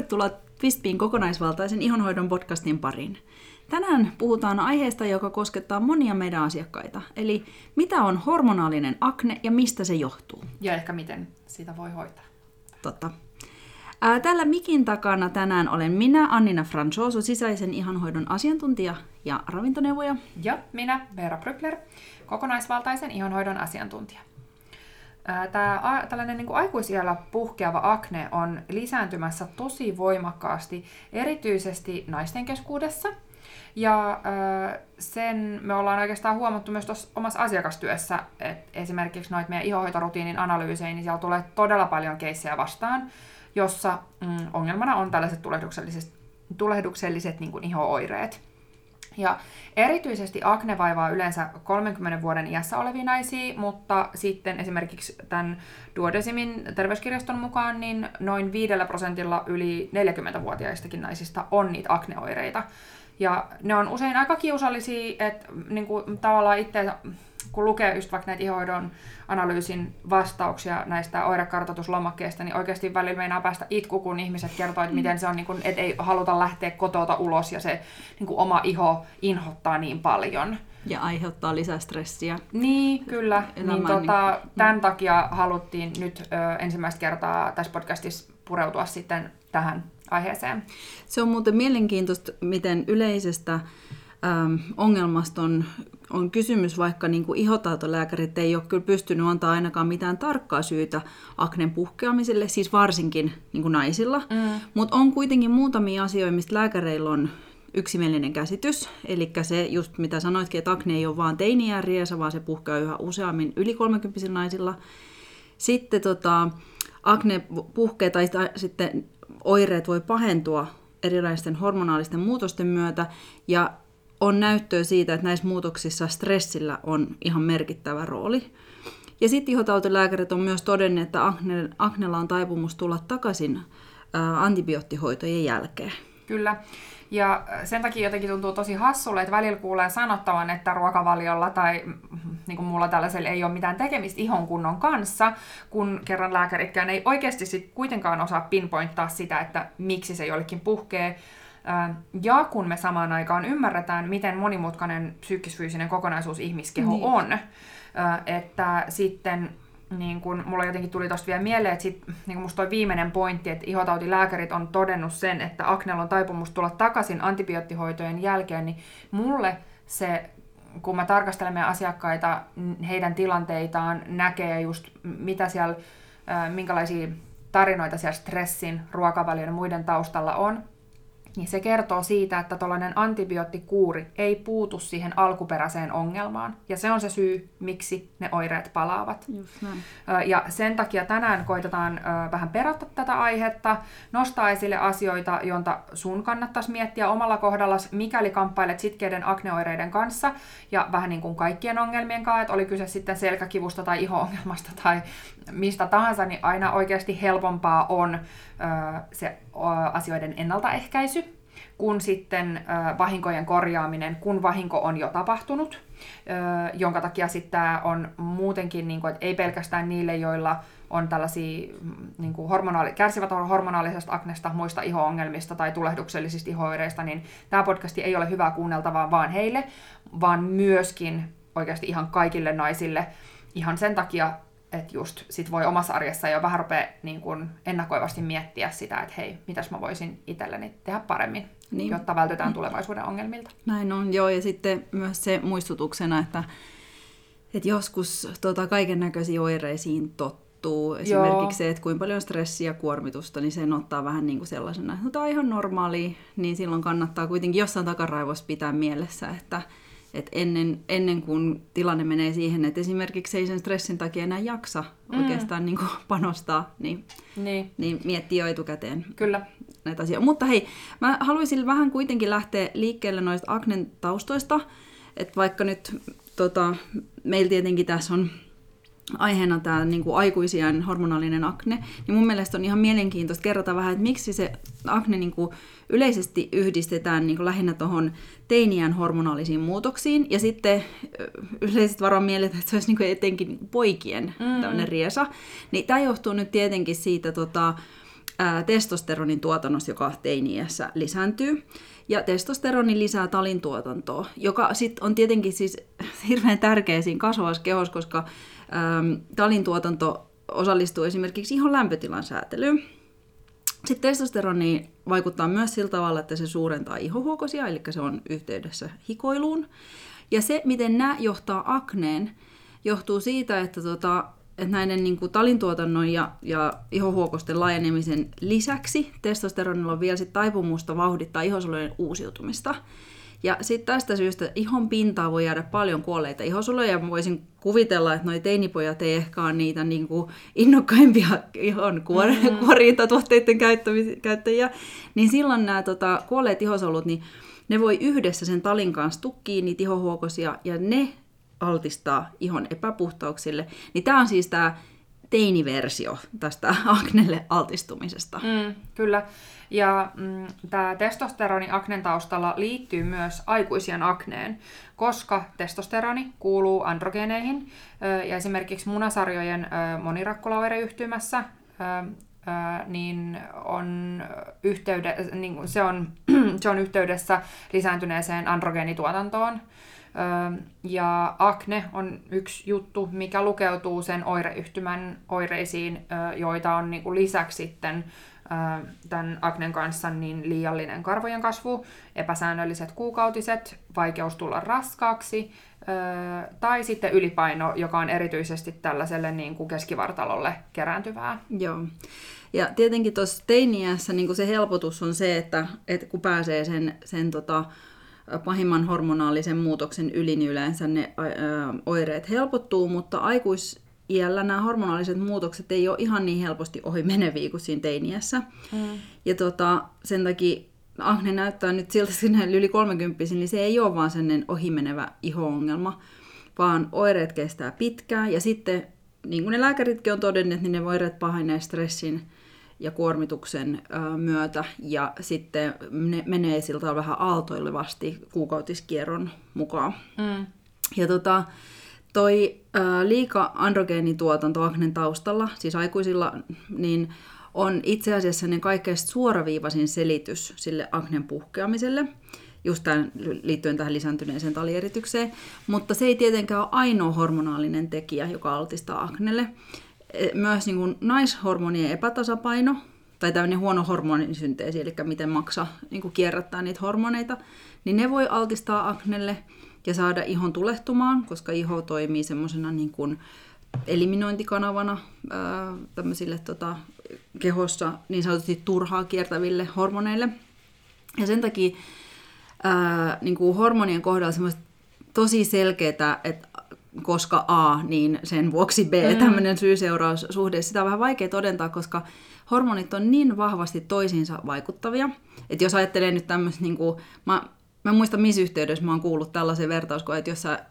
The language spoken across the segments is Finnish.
tervetuloa Twistpiin kokonaisvaltaisen ihonhoidon podcastin pariin. Tänään puhutaan aiheesta, joka koskettaa monia meidän asiakkaita. Eli mitä on hormonaalinen akne ja mistä se johtuu? Ja ehkä miten sitä voi hoitaa. Totta. Ää, Tällä mikin takana tänään olen minä, Annina Franchoso, sisäisen ihonhoidon asiantuntija ja ravintoneuvoja. Ja minä, Veera Brykler, kokonaisvaltaisen ihonhoidon asiantuntija. Tämä tällainen niin aikuisiällä puhkeava akne on lisääntymässä tosi voimakkaasti, erityisesti naisten keskuudessa. Ja sen me ollaan oikeastaan huomattu myös tuossa omassa asiakastyössä, että esimerkiksi noita meidän ihohoitorutiinin analyysejä, niin siellä tulee todella paljon keissejä vastaan, jossa mm, ongelmana on tällaiset tulehdukselliset, tulehdukselliset niin kuin iho-oireet. Ja erityisesti akne vaivaa yleensä 30 vuoden iässä olevia naisia, mutta sitten esimerkiksi tämän Duodesimin terveyskirjaston mukaan niin noin 5 prosentilla yli 40-vuotiaistakin naisista on niitä akneoireita. Ja ne on usein aika kiusallisia, että niin kuin, tavallaan itse kun lukee just vaikka näitä ihoidon analyysin vastauksia näistä oirekartoituslomakkeista, niin oikeasti välillä meinaa päästä itku, kun ihmiset kertoo, että miten se on, niin kuin, että ei haluta lähteä kotota ulos ja se niin kuin oma iho inhottaa niin paljon. Ja aiheuttaa lisää stressiä. Niin, kyllä. Niin, tota, niin... Tämän takia haluttiin nyt ö, ensimmäistä kertaa tässä podcastissa pureutua sitten tähän aiheeseen. Se on muuten mielenkiintoista, miten yleisestä ähm, ongelmasta on, on kysymys, vaikka niin kuin ihotautolääkärit ei ole kyllä pystynyt antaa ainakaan mitään tarkkaa syytä aknen puhkeamiselle, siis varsinkin niin kuin naisilla. Mm. Mutta on kuitenkin muutamia asioita, mistä lääkäreillä on yksimielinen käsitys. Eli se just mitä sanoitkin, että akne ei ole vaan teiniään riesa, vaan se puhkeaa yhä useammin yli 30 naisilla. Sitten tota, akne puhkee tai sitten oireet voi pahentua erilaisten hormonaalisten muutosten myötä ja on näyttöä siitä, että näissä muutoksissa stressillä on ihan merkittävä rooli. Ja sitten ihotautilääkärit on myös todenneet, että akne, aknella on taipumus tulla takaisin antibioottihoitojen jälkeen. Kyllä. Ja sen takia jotenkin tuntuu tosi hassulle, että välillä kuulee sanottavan, että ruokavaliolla tai niin kuin mulla tällaisella ei ole mitään tekemistä ihon kunnon kanssa, kun kerran lääkäritkään ei oikeasti sit kuitenkaan osaa pinpointtaa sitä, että miksi se jollekin puhkee. Ja kun me samaan aikaan ymmärretään, miten monimutkainen psyykkisfyysinen kokonaisuus ihmiskeho niin. on, että sitten niin kun, mulla jotenkin tuli tosta vielä mieleen, että sit, niin musta toi viimeinen pointti, että ihotautilääkärit on todennut sen, että aknella on taipumus tulla takaisin antibioottihoitojen jälkeen, niin mulle se, kun mä tarkastelen meidän asiakkaita, heidän tilanteitaan, näkee just mitä siellä, minkälaisia tarinoita siellä stressin, ruokavalion ja muiden taustalla on, niin se kertoo siitä, että tällainen antibioottikuuri ei puutu siihen alkuperäiseen ongelmaan. Ja se on se syy, miksi ne oireet palaavat. Just näin. Ja sen takia tänään koitetaan vähän perata tätä aihetta, nostaa esille asioita, joita sun kannattaisi miettiä omalla kohdalla, mikäli kamppailet sitkeiden akneoireiden kanssa, ja vähän niin kuin kaikkien ongelmien kanssa, että oli kyse sitten selkäkivusta tai iho-ongelmasta tai mistä tahansa, niin aina oikeasti helpompaa on se asioiden ennaltaehkäisy, kun sitten vahinkojen korjaaminen, kun vahinko on jo tapahtunut, jonka takia sitten tämä on muutenkin, niin kuin, että ei pelkästään niille, joilla on tällaisia mm, niin kuin hormonaali, kärsivät hormonaalisesta aknesta, muista iho-ongelmista tai tulehduksellisista ihoireista, niin tämä podcasti ei ole hyvä kuunneltavaa vaan heille, vaan myöskin oikeasti ihan kaikille naisille ihan sen takia, että just sit voi omassa arjessa jo vähän rupea niin kun ennakoivasti miettiä sitä, että hei, mitäs mä voisin itselleni tehdä paremmin, niin. jotta vältytään tulevaisuuden ongelmilta. Näin on, joo, ja sitten myös se muistutuksena, että, että joskus tota, kaiken näköisiin oireisiin tottuu. Esimerkiksi Joo. se, että kuinka paljon stressiä ja kuormitusta, niin sen ottaa vähän niin kuin sellaisena, että no, tämä on ihan normaali, niin silloin kannattaa kuitenkin jossain takaraivossa pitää mielessä, että, et ennen, ennen kuin tilanne menee siihen, että esimerkiksi ei sen stressin takia enää jaksa mm. oikeastaan niin kuin panostaa, niin, niin. niin miettii jo etukäteen Kyllä. näitä asioita. Mutta hei, mä haluaisin vähän kuitenkin lähteä liikkeelle noista aknen taustoista, että vaikka nyt tota, meillä tietenkin tässä on aiheena tämä niin kuin aikuisien hormonaalinen akne, niin mun mielestä on ihan mielenkiintoista kerrata vähän, että miksi se akne niin kuin yleisesti yhdistetään niin kuin lähinnä tuohon teiniän hormonaalisiin muutoksiin, ja sitten yleisesti varoa mieleen, että se olisi niin kuin etenkin niin kuin poikien mm-hmm. riesa. Niin tämä johtuu nyt tietenkin siitä tota, ää, testosteronin tuotannossa, joka teiniässä lisääntyy. Ja testosteroni lisää talin tuotantoa, joka sitten on tietenkin siis hirveän tärkeä siinä kasvavassa kehossa, koska äm, talin tuotanto osallistuu esimerkiksi ihon lämpötilan säätelyyn. Sitten testosteroni vaikuttaa myös sillä tavalla, että se suurentaa ihohuokosia, eli se on yhteydessä hikoiluun. Ja se, miten nämä johtaa akneen, johtuu siitä, että, tota, että näiden niin kuin talintuotannon ja, ja ihohuokosten laajenemisen lisäksi testosteronilla on vielä sit taipumusta vauhdittaa ihosolujen uusiutumista. Ja sitten tästä syystä ihon pintaa voi jäädä paljon kuolleita ihosoluja. Mä voisin kuvitella, että noi teinipojat ei ehkä ole niitä niin kuin innokkaimpia ihon kuor- mm. kuorintatuotteiden käyttäjiä. Niin silloin nämä tota, kuolleet ihosolut, niin ne voi yhdessä sen talin kanssa tukkia niitä ihohuokosia ja ne altistaa ihon epäpuhtauksille. Niin tämä on siis tämä teiniversio tästä aknelle altistumisesta. Mm, kyllä. Ja mm, tämä testosteroni aknen taustalla liittyy myös aikuisien akneen, koska testosteroni kuuluu androgeeneihin ja esimerkiksi munasarjojen monirakkulaoireyhtymässä niin on, yhteyde, niin se on, se on yhteydessä lisääntyneeseen androgeenituotantoon. Ja akne on yksi juttu, mikä lukeutuu sen oireyhtymän oireisiin, joita on niin kuin lisäksi sitten tämän aknen kanssa niin liiallinen karvojen kasvu, epäsäännölliset kuukautiset, vaikeus tulla raskaaksi tai sitten ylipaino, joka on erityisesti tällaiselle niin kuin keskivartalolle kerääntyvää. Joo. Ja tietenkin tuossa teiniässä niin se helpotus on se, että, että kun pääsee sen, sen tota, pahimman hormonaalisen muutoksen yli, niin yleensä ne oireet helpottuu, mutta aikuis iällä nämä hormonaaliset muutokset ei ole ihan niin helposti ohi meneviä kuin siinä teiniässä. Mm. Ja tota, sen takia Ahne näyttää nyt siltä sinne yli 30 niin se ei ole vaan sellainen ohimenevä iho-ongelma, vaan oireet kestää pitkään ja sitten, niin kuin ne lääkäritkin on todenneet, niin ne oireet pahenee stressin ja kuormituksen myötä ja sitten ne menee siltä vähän aaltoilevasti kuukautiskierron mukaan. Mm. Ja tota, toi liika androgeenituotanto aknen taustalla, siis aikuisilla, niin on itse asiassa ne kaikkein suoraviivaisin selitys sille aknen puhkeamiselle, just tämän, liittyen tähän lisääntyneeseen talieritykseen, mutta se ei tietenkään ole ainoa hormonaalinen tekijä, joka altistaa aknelle. E, myös niin kuin naishormonien epätasapaino, tai tämmöinen huono hormonisynteesi, eli miten maksa niin kuin kierrättää niitä hormoneita, niin ne voi altistaa aknelle ja saada ihon tulehtumaan, koska iho toimii semmoisena niin kuin eliminointikanavana ää, tämmöisille tota, kehossa niin sanotusti turhaa kiertäville hormoneille. Ja sen takia ää, niin kuin hormonien kohdalla semmoista tosi selkeää, että koska A, niin sen vuoksi B, mm. tämmöinen syy-seuraussuhde, sitä on vähän vaikea todentaa, koska hormonit on niin vahvasti toisiinsa vaikuttavia, että jos ajattelee nyt tämmöistä, niin kuin, mä, mä muistan missä yhteydessä mä oon kuullut tällaisen vertauskoon, että jos, sä,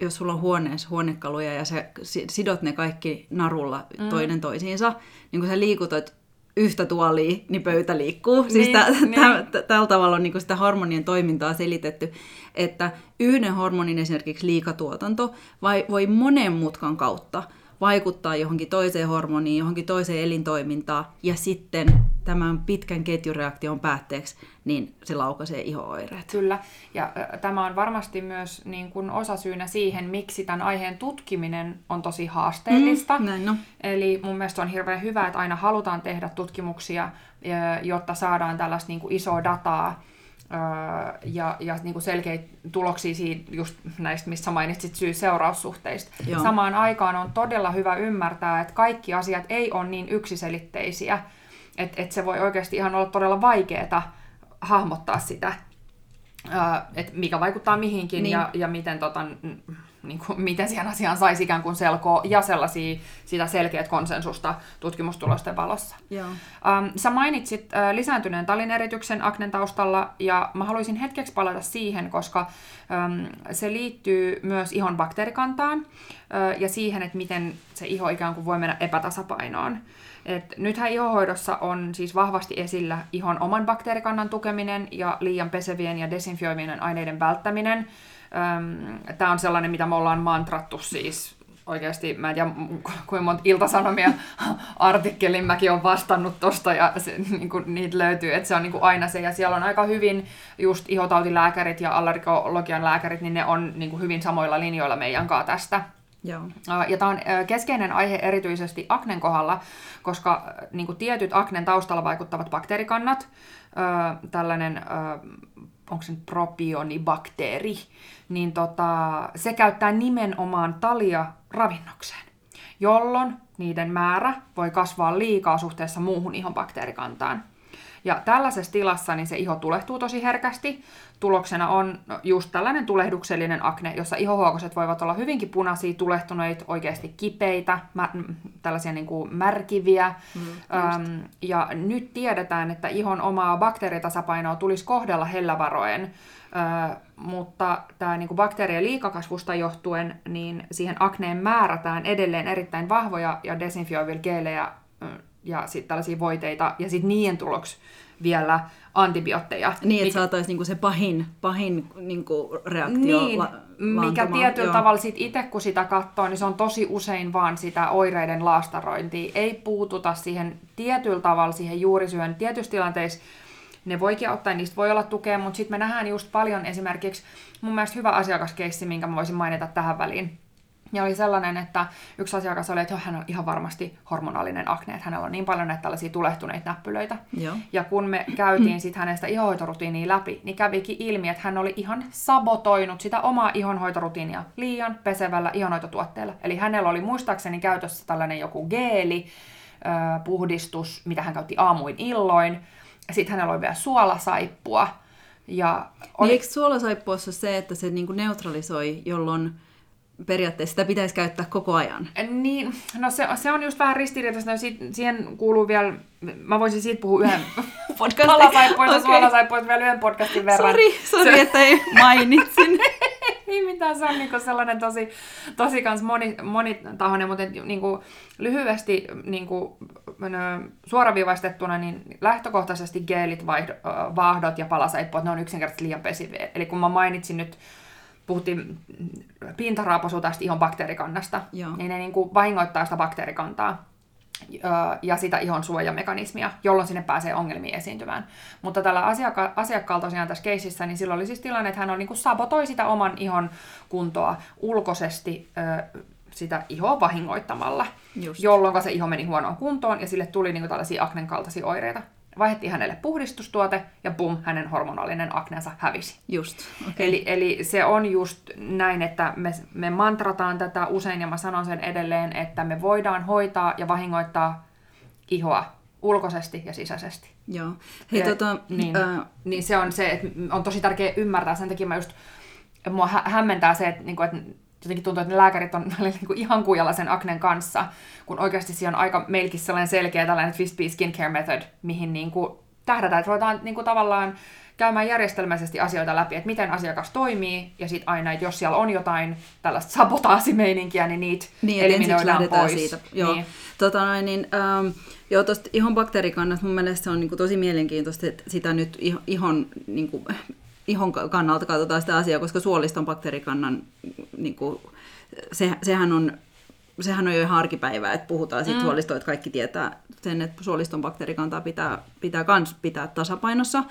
jos sulla on huoneessa huonekaluja ja sä sidot ne kaikki narulla mm. toinen toisiinsa, niin kun sä liikutat yhtä tuolia, niin pöytä liikkuu. Siis niin, tä, niin. Tä, tällä tavalla on niin sitä hormonien toimintaa selitetty, että yhden hormonin esimerkiksi liikatuotanto vai, voi monen mutkan kautta vaikuttaa johonkin toiseen hormoniin, johonkin toiseen elintoimintaan, ja sitten tämän pitkän ketjureaktion päätteeksi, niin se laukaisee ihooireet. Kyllä, ja tämä on varmasti myös niin kuin osasyynä siihen, miksi tämän aiheen tutkiminen on tosi haasteellista. Mm, näin no. Eli mun mielestä on hirveän hyvä, että aina halutaan tehdä tutkimuksia, jotta saadaan tällaista niin kuin isoa dataa, ja, ja niin kuin selkeitä tuloksia siitä, just näistä, missä mainitsit syy-seuraussuhteista. Joo. Samaan aikaan on todella hyvä ymmärtää, että kaikki asiat ei ole niin yksiselitteisiä, että et se voi oikeasti ihan olla todella vaikeaa hahmottaa sitä, että mikä vaikuttaa mihinkin niin. ja, ja miten tota, niin kuin, miten siihen asiaan saisi ikään kuin selkoa ja sellaisia, sitä selkeät konsensusta tutkimustulosten valossa. Joo. Um, sä mainitsit uh, lisääntyneen talinerityksen aknen taustalla ja mä haluaisin hetkeksi palata siihen, koska um, se liittyy myös ihon bakteerikantaan uh, ja siihen, että miten se iho ikään kuin voi mennä epätasapainoon. Et nythän ihohoidossa on siis vahvasti esillä ihon oman bakteerikannan tukeminen ja liian pesevien ja desinfioimien aineiden välttäminen – Tämä on sellainen, mitä me ollaan mantrattu siis oikeasti, mä en tiedä kuinka monta iltasanomia artikkelin mäkin on vastannut tosta ja se, niin kuin, niitä löytyy, että se on niin kuin aina se ja siellä on aika hyvin just ihotautilääkärit ja allergologian lääkärit, niin ne on niin kuin hyvin samoilla linjoilla meidän kanssa tästä. Joo. Ja tämä on keskeinen aihe erityisesti aknen kohdalla, koska niin kuin tietyt aknen taustalla vaikuttavat bakteerikannat, tällainen, onko se nyt propionibakteeri, niin tota, se käyttää nimenomaan talia ravinnokseen, jolloin niiden määrä voi kasvaa liikaa suhteessa muuhun ihon bakteerikantaan. Ja tällaisessa tilassa niin se iho tulehtuu tosi herkästi. Tuloksena on just tällainen tulehduksellinen akne, jossa ihohuokoset voivat olla hyvinkin punaisia, tulehtuneita, oikeasti kipeitä, mä, tällaisia niin kuin märkiviä. Mm, Öm, ja nyt tiedetään, että ihon omaa bakteeritasapainoa tulisi kohdella hellävaroen, Ö, mutta tämä niin bakteerien liikakasvusta johtuen, niin siihen akneen määrätään edelleen erittäin vahvoja ja desinfioivia geelejä ja sitten tällaisia voiteita, ja sitten niiden tuloksi vielä antibiootteja. Niin, että saataisiin niinku se pahin, pahin niinku reaktio niin, la- mikä tietyllä joo. tavalla sit itse kun sitä katsoo, niin se on tosi usein vaan sitä oireiden laastarointia. Ei puututa siihen tietyllä tavalla siihen juurisyön. Tietyissä tilanteissa ne voikin ottaa, niistä voi olla tukea, mutta sitten me nähdään just paljon esimerkiksi, mun mielestä hyvä asiakaskeissi, minkä mä voisin mainita tähän väliin, ja oli sellainen, että yksi asiakas oli, että hän on ihan varmasti hormonaalinen akne, että hänellä on niin paljon näitä tällaisia tulehtuneita näppylöitä. Joo. Ja kun me käytiin sitten hänestä ihonhoitorutiiniä läpi, niin kävikin ilmi, että hän oli ihan sabotoinut sitä omaa ihonhoitorutiinia liian pesevällä ihonhoitotuotteella. Eli hänellä oli muistaakseni käytössä tällainen joku geeli, puhdistus, mitä hän käytti aamuin illoin. Sitten hänellä oli vielä suolasaippua. Ja oli... Niin eikö suolasaippuassa se, että se niinku neutralisoi, jolloin periaatteessa sitä pitäisi käyttää koko ajan. Niin, no se, se on just vähän ristiriitaista. No siihen kuuluu vielä, mä voisin siitä puhua yhden podcastin. Alasaippoista, okay. suolasaippoista vielä yhden podcastin verran. Sori, sori, että ei mainitsin. ei mitään, se on niinku sellainen tosi, tosi kans moni, monitahoinen, mutta niinku, lyhyesti niinku, suoraviivaistettuna, niin lähtökohtaisesti geelit, vaihdo, vaahdot ja palasaippuat, ne on yksinkertaisesti liian pesiviä. Eli kun mä mainitsin nyt puhuttiin pintaraapasu tästä ihon bakteerikannasta, Joo. niin ne niin kuin vahingoittaa sitä bakteerikantaa ja sitä ihon suojamekanismia, jolloin sinne pääsee ongelmia esiintymään. Mutta tällä asiakka- asiakkaalla tosiaan tässä keisissä, niin silloin oli siis tilanne, että hän on niin kuin sabotoi sitä oman ihon kuntoa ulkoisesti sitä ihoa vahingoittamalla, Just. jolloin se iho meni huonoon kuntoon ja sille tuli niin kuin tällaisia aknen kaltaisia oireita vaihdettiin hänelle puhdistustuote ja bum, hänen hormonaalinen akneensa hävisi. Just, okay. eli, eli se on just näin, että me, me mantrataan tätä usein ja mä sanon sen edelleen, että me voidaan hoitaa ja vahingoittaa ihoa ulkoisesti ja sisäisesti. Joo. Hei, ja, tota, niin, äh... niin se on se, että on tosi tärkeää ymmärtää, sen takia mä just, mua hä- hämmentää se, että, niin kuin, että jotenkin tuntuu, että ne lääkärit on niin kuin ihan kujalla sen aknen kanssa, kun oikeasti siinä on aika meilläkin sellainen selkeä tällainen Twist Bee Skincare Method, mihin niin kuin tähdätään, että ruvetaan niin kuin tavallaan käymään järjestelmällisesti asioita läpi, että miten asiakas toimii, ja sitten aina, että jos siellä on jotain tällaista sabotaasimeininkiä, niin niitä niin, eliminoidaan pois. Siitä. Joo. Niin. Tota noin, niin, ähm, joo, tuosta ihon bakteerikannasta mun mielestä se on niin kuin, tosi mielenkiintoista, että sitä nyt ihon niin kuin, ihon kannalta katsotaan sitä asiaa, koska suoliston bakteerikannan, niin kuin, se, sehän on sehän on jo ihan arkipäivää, että puhutaan siitä mm. suolistoa, että kaikki tietää sen, että suoliston bakteerikantaa pitää, pitää kans pitää tasapainossa.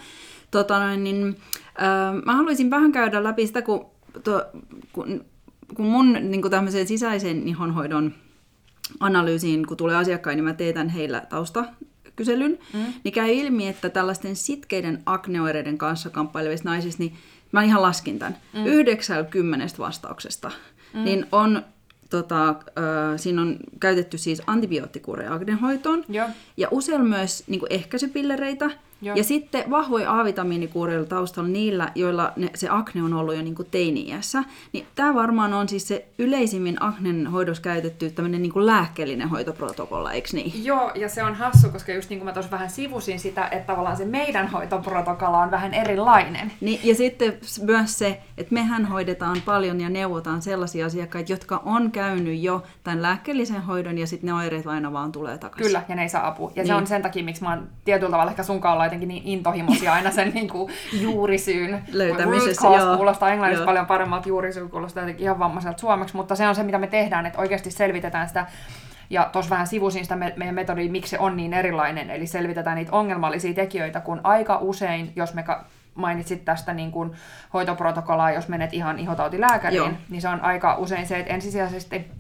Tota niin, äh, mä haluaisin vähän käydä läpi sitä, kun, to, kun, kun mun niin tämmöisen sisäisen ihonhoidon analyysiin, kun tulee asiakkain, niin mä teetän heillä tausta kyselyn, mm. niin käy ilmi, että tällaisten sitkeiden akneoireiden kanssa kamppailevissa naisissa, niin mä ihan laskin tämän, mm. 90 vastauksesta, mm. niin on tota, äh, siinä on käytetty siis antibioottikuureja aknehoitoon. Joo. Ja usein myös niin ehkäisypillereitä, Joo. Ja sitten vahvoja A-vitamiinikuureilla taustalla niillä, joilla ne, se akne on ollut jo niin kuin teini-iässä. Niin tämä varmaan on siis se yleisimmin aknen hoidossa käytetty tämmöinen niin kuin lääkkeellinen hoitoprotokolla, eikö niin? Joo, ja se on hassu, koska just niin kuin mä tuossa vähän sivusin sitä, että tavallaan se meidän hoitoprotokolla on vähän erilainen. Niin, ja sitten myös se, että mehän hoidetaan paljon ja neuvotaan sellaisia asiakkaita, jotka on käynyt jo tämän lääkkeellisen hoidon ja sitten ne oireet aina vaan tulee takaisin. Kyllä, ja ne ei saa apua. Ja niin. se on sen takia, miksi mä oon tietyllä tavalla ehkä sunkaan jotenkin niin intohimoisia aina sen niin kuin juurisyyn. Löytämisessä, root cause joo. kuulostaa englanniksi Joo. paljon paremmalta juurisyy, kuulostaa jotenkin ihan vammaiselta suomeksi, mutta se on se, mitä me tehdään, että oikeasti selvitetään sitä ja tuossa vähän sivusin sitä me- meidän metodia, miksi se on niin erilainen, eli selvitetään niitä ongelmallisia tekijöitä, kun aika usein, jos me ka- mainitsit tästä niin kuin hoitoprotokollaa, jos menet ihan ihotautilääkäriin, Joo. niin se on aika usein se, että ensisijaisesti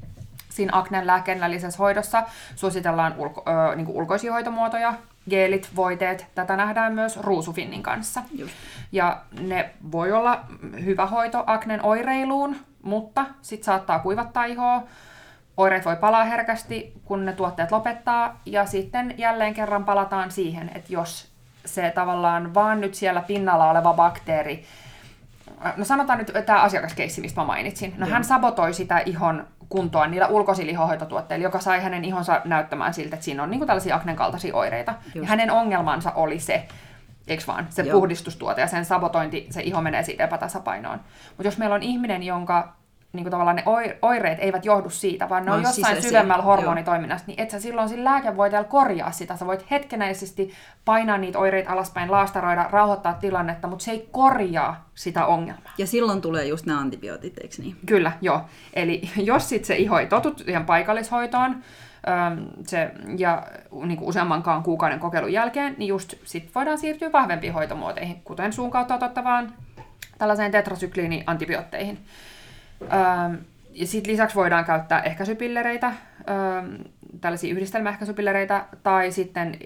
siinä aknen lääkennällisessä hoidossa suositellaan ulko- ö, niin kuin ulkoisia hoitomuotoja, geelit, voiteet. Tätä nähdään myös ruusufinnin kanssa. Just. Ja ne voi olla hyvä hoito aknen oireiluun, mutta sit saattaa kuivattaa ihoa. Oireet voi palaa herkästi, kun ne tuotteet lopettaa. Ja sitten jälleen kerran palataan siihen, että jos se tavallaan vaan nyt siellä pinnalla oleva bakteeri no sanotaan nyt tämä asiakaskeissi, mistä mä mainitsin. No Joo. hän sabotoi sitä ihon kuntoa niillä ulkoisilla ihohoitotuotteilla, joka sai hänen ihonsa näyttämään siltä, että siinä on niinku tällaisia aknen kaltaisia oireita. Ja hänen ongelmansa oli se, eikö vaan, se Joo. puhdistustuote ja sen sabotointi, se iho menee siitä epätasapainoon. Mutta jos meillä on ihminen, jonka niin tavallaan ne oi- oireet eivät johdu siitä, vaan ne on Vaan jossain sisäisiä, syvemmällä hormonitoiminnassa, niin et sä silloin sillä lääkevoiteella korjaa sitä. Sä voit hetkenäisesti painaa niitä oireita alaspäin, laastaroida, rauhoittaa tilannetta, mutta se ei korjaa sitä ongelmaa. Ja silloin tulee just nämä antibiootit, eikö niin? Kyllä, joo. Eli jos sit se iho ei totu siihen paikallishoitoon, se, ja niin kuin useammankaan kuukauden kokeilun jälkeen, niin just sit voidaan siirtyä vahvempiin hoitomuoteihin, kuten suun kautta otettavaan tällaiseen tetrasykliini-antibiootteihin. Ja sitten lisäksi voidaan käyttää ehkäisypillereitä, tällaisia yhdistelmäehkäisypillereitä, tai sitten,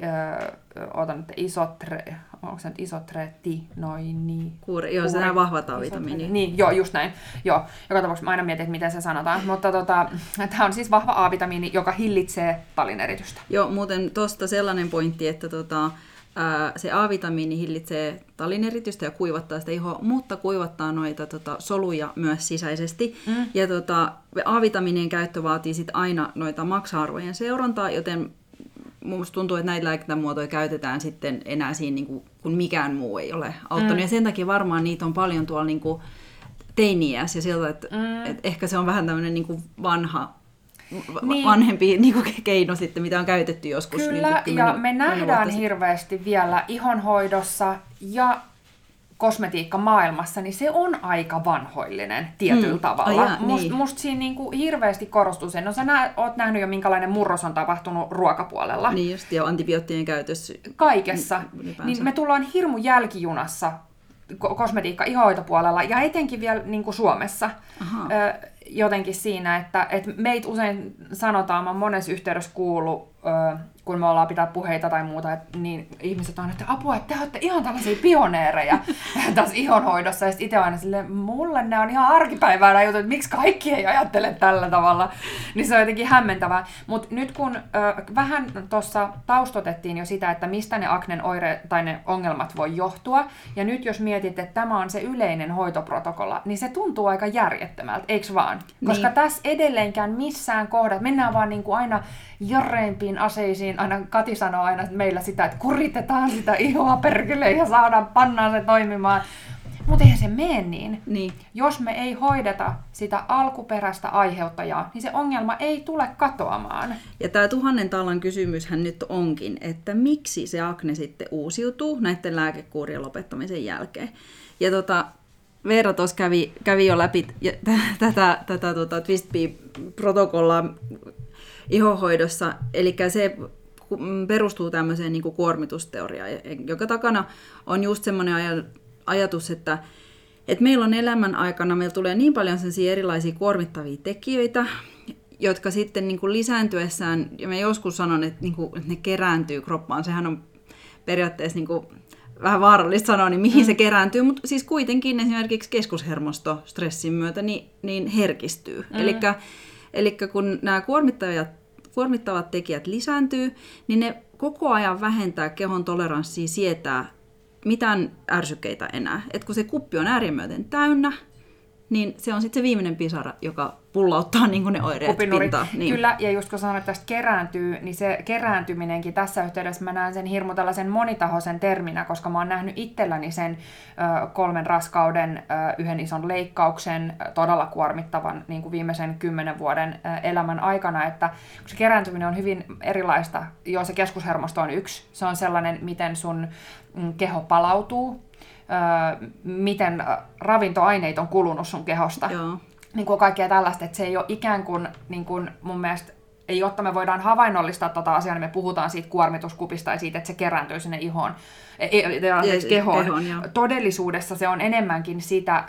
ö, otan nyt isotre, onko se nyt isotretinoini, Kuuri, joo, se on vahvat A-vitamiini. niin, joo, just näin. Joo, joka tapauksessa mä aina mietin, että miten se sanotaan. Mutta tota, tämä on siis vahva A-vitamiini, joka hillitsee talineritystä. Joo, muuten tuosta sellainen pointti, että tota, ää, se A-vitamiini hillitsee talineritystä ja kuivattaa sitä ihoa, mutta kuivattaa noita tota, soluja myös sisäisesti. Mm. Ja tota, A-vitamiinien käyttö vaatii sit aina noita maksa-arvojen seurantaa, joten Minusta tuntuu, että näitä lääkemuotoja käytetään sitten enää siinä, niin kuin, kun mikään muu ei ole auttanut. Mm. Ja sen takia varmaan niitä on paljon tuolla niin kuin, teiniässä ja sieltä, että, mm. että ehkä se on vähän tämmöinen niin vanha, va- Niin. vanhempi niin kuin, keino sitten, mitä on käytetty joskus. Kyllä, niin ja me nähdään hirveästi vielä ihonhoidossa ja kosmetiikkamaailmassa, niin se on aika vanhoillinen tietyllä Mm. tavalla. Ai jaa, Must, niin. Musta siinä niinku hirveästi korostuu se. No sä nä, oot nähnyt jo, minkälainen murros on tapahtunut ruokapuolella. Niin just, ja antibioottien käytössä. kaikessa, ylipäänsä. niin me tullaan hirmu jälkijunassa kosmetiikka ihohoitopuolella ja etenkin vielä niin kuin Suomessa Aha. ö, jotenkin siinä, että et meitä usein sanotaan, mä monessa yhteydessä kuullut, ö, kun me ollaan pitää puheita tai muuta, et, niin ihmiset on, että apua, että te olette ihan tällaisia pioneereja tässä ihonhoidossa. Ja sitten itse aina silleen, mulle ne on ihan arkipäivää nämä jutut, että miksi kaikki ei ajattele tällä tavalla. Niin se on jotenkin hämmentävää. Mutta nyt kun ö, vähän tuossa taustotettiin jo sitä, että mistä ne aknen oire tai ne ongelmat voi johtua, ja nyt jos mietit, että tämä on se yleinen hoitoprotokolla, niin se tuntuu aika järjettömältä, eikö vaan? Koska Niin. tässä edelleenkään missään kohdassa, mennään vaan niin kuin aina jarreimpiin aseisiin, aina Kati sanoo aina meillä sitä, että kuritetaan sitä ihoa perkele ja saadaan, pannaan se toimimaan. Mutta eihän se mene niin. Niin. Jos me ei hoideta sitä alkuperäistä aiheuttajaa, niin se ongelma ei tule katoamaan. Ja tämä tuhannen talan kysymyshän nyt onkin, että miksi se akne sitten uusiutuu näiden lääkekuurien lopettamisen jälkeen. Ja tota, Veera tuossa kävi, kävi jo läpi tätä, tätä tota Twist protokollaa ihohoidossa, eli se perustuu tämmöiseen niin kuormitusteoriaan, ja- joka takana on just semmoinen aja- ajatus, että et meillä on elämän aikana, meillä tulee niin paljon sellaisia erilaisia kuormittavia tekijöitä, jotka sitten niin kuin lisääntyessään, ja mä joskus sanon, että, niin kuin, että ne kerääntyy kroppaan, sehän on periaatteessa niin kuin, vähän vaarallista sanoa, niin mihin mm. se kerääntyy, mutta siis kuitenkin esimerkiksi keskushermosto stressin myötä niin, niin herkistyy. Mm. Eli kun nämä kuormittavat, kuormittavat tekijät lisääntyy, niin ne koko ajan vähentää kehon toleranssia sietää mitään ärsykkeitä enää. Et kun se kuppi on äärimmäisen täynnä, niin se on sitten se viimeinen pisara, joka pullauttaa niin kuin ne oireet kupinurit. pintaan. Niin. Kyllä, ja just kun sanoit, että tästä kerääntyy, niin se kerääntyminenkin tässä yhteydessä mä näen sen hirmu tällaisen monitahoisen terminä, koska mä oon nähnyt itselläni sen ö, kolmen raskauden, ö, yhden ison leikkauksen, ö, todella kuormittavan niin kuin viimeisen kymmenen vuoden ö, elämän aikana, että kun se kerääntyminen on hyvin erilaista, jo se keskushermosto on yksi, se on sellainen, miten sun mm, keho palautuu, miten ravintoaineet on kulunut sun kehosta. Joo niin kuin kaikkea tällaista, että se ei ole ikään kuin, niin kuin mun mielestä, ei jotta me voidaan havainnollistaa tota asiaa, niin me puhutaan siitä kuormituskupista ja siitä, että se kerääntyy sinne ihoon, e, e, kehoon. kehoon Todellisuudessa se on enemmänkin sitä,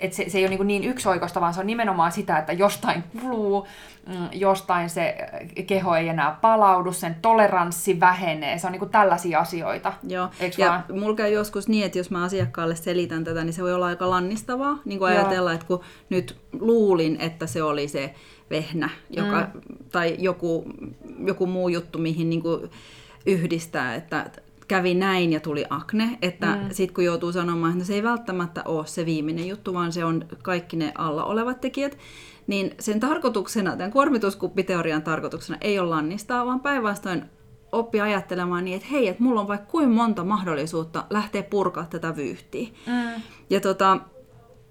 että se, se ei ole niin, niin yksioikoista, vaan se on nimenomaan sitä, että jostain kuluu, mm, jostain se keho ei enää palaudu, sen toleranssi vähenee. Se on niin tällaisia asioita. Joo, Eiks ja vaan? mulla käy joskus niin, että jos mä asiakkaalle selitän tätä, niin se voi olla aika lannistavaa. Niin kuin ajatella, että kun nyt luulin, että se oli se vehnä joka, mm. tai joku, joku muu juttu, mihin niin kuin yhdistää, että kävi näin ja tuli akne, että mm. sitten kun joutuu sanomaan, että no se ei välttämättä ole se viimeinen juttu, vaan se on kaikki ne alla olevat tekijät, niin sen tarkoituksena, tämän kuormituskuppiteorian tarkoituksena ei ole lannistaa, vaan päinvastoin oppia ajattelemaan niin, että hei, että mulla on vaikka kuin monta mahdollisuutta lähteä purkaa tätä vyyhtiä. Mm. Ja tota,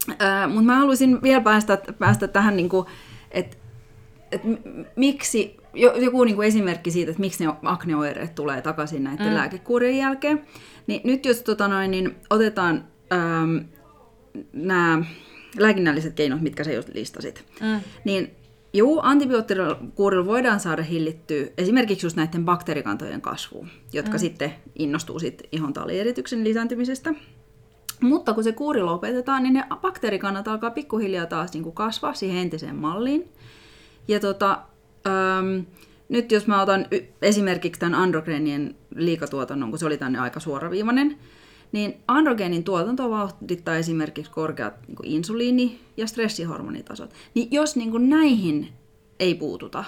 äh, mutta mä haluaisin vielä päästä, päästä tähän, niin kuin, että, että miksi joku niin kuin esimerkki siitä, että miksi ne akneoireet tulee takaisin näiden mm. lääkekuurien jälkeen. Niin nyt jos tota noin, niin otetaan ähm, nämä lääkinnälliset keinot, mitkä sä just listasit, mm. niin Joo, antibioottikuurilla voidaan saada hillittyä esimerkiksi just näiden bakteerikantojen kasvuun, jotka mm. sitten innostuu sit ihon talierityksen lisääntymisestä. Mutta kun se kuuri lopetetaan, niin ne bakteerikannat alkaa pikkuhiljaa taas niin kuin kasvaa siihen entiseen malliin. Ja tota, Öm, nyt jos mä otan y- esimerkiksi tämän androgeenien liikatuotannon, kun se oli tänne aika suoraviivainen, niin androgeenin tuotanto vauhdittaa esimerkiksi korkeat niin kuin insuliini- ja stressihormonitasot. Niin jos niin kuin näihin ei puututa,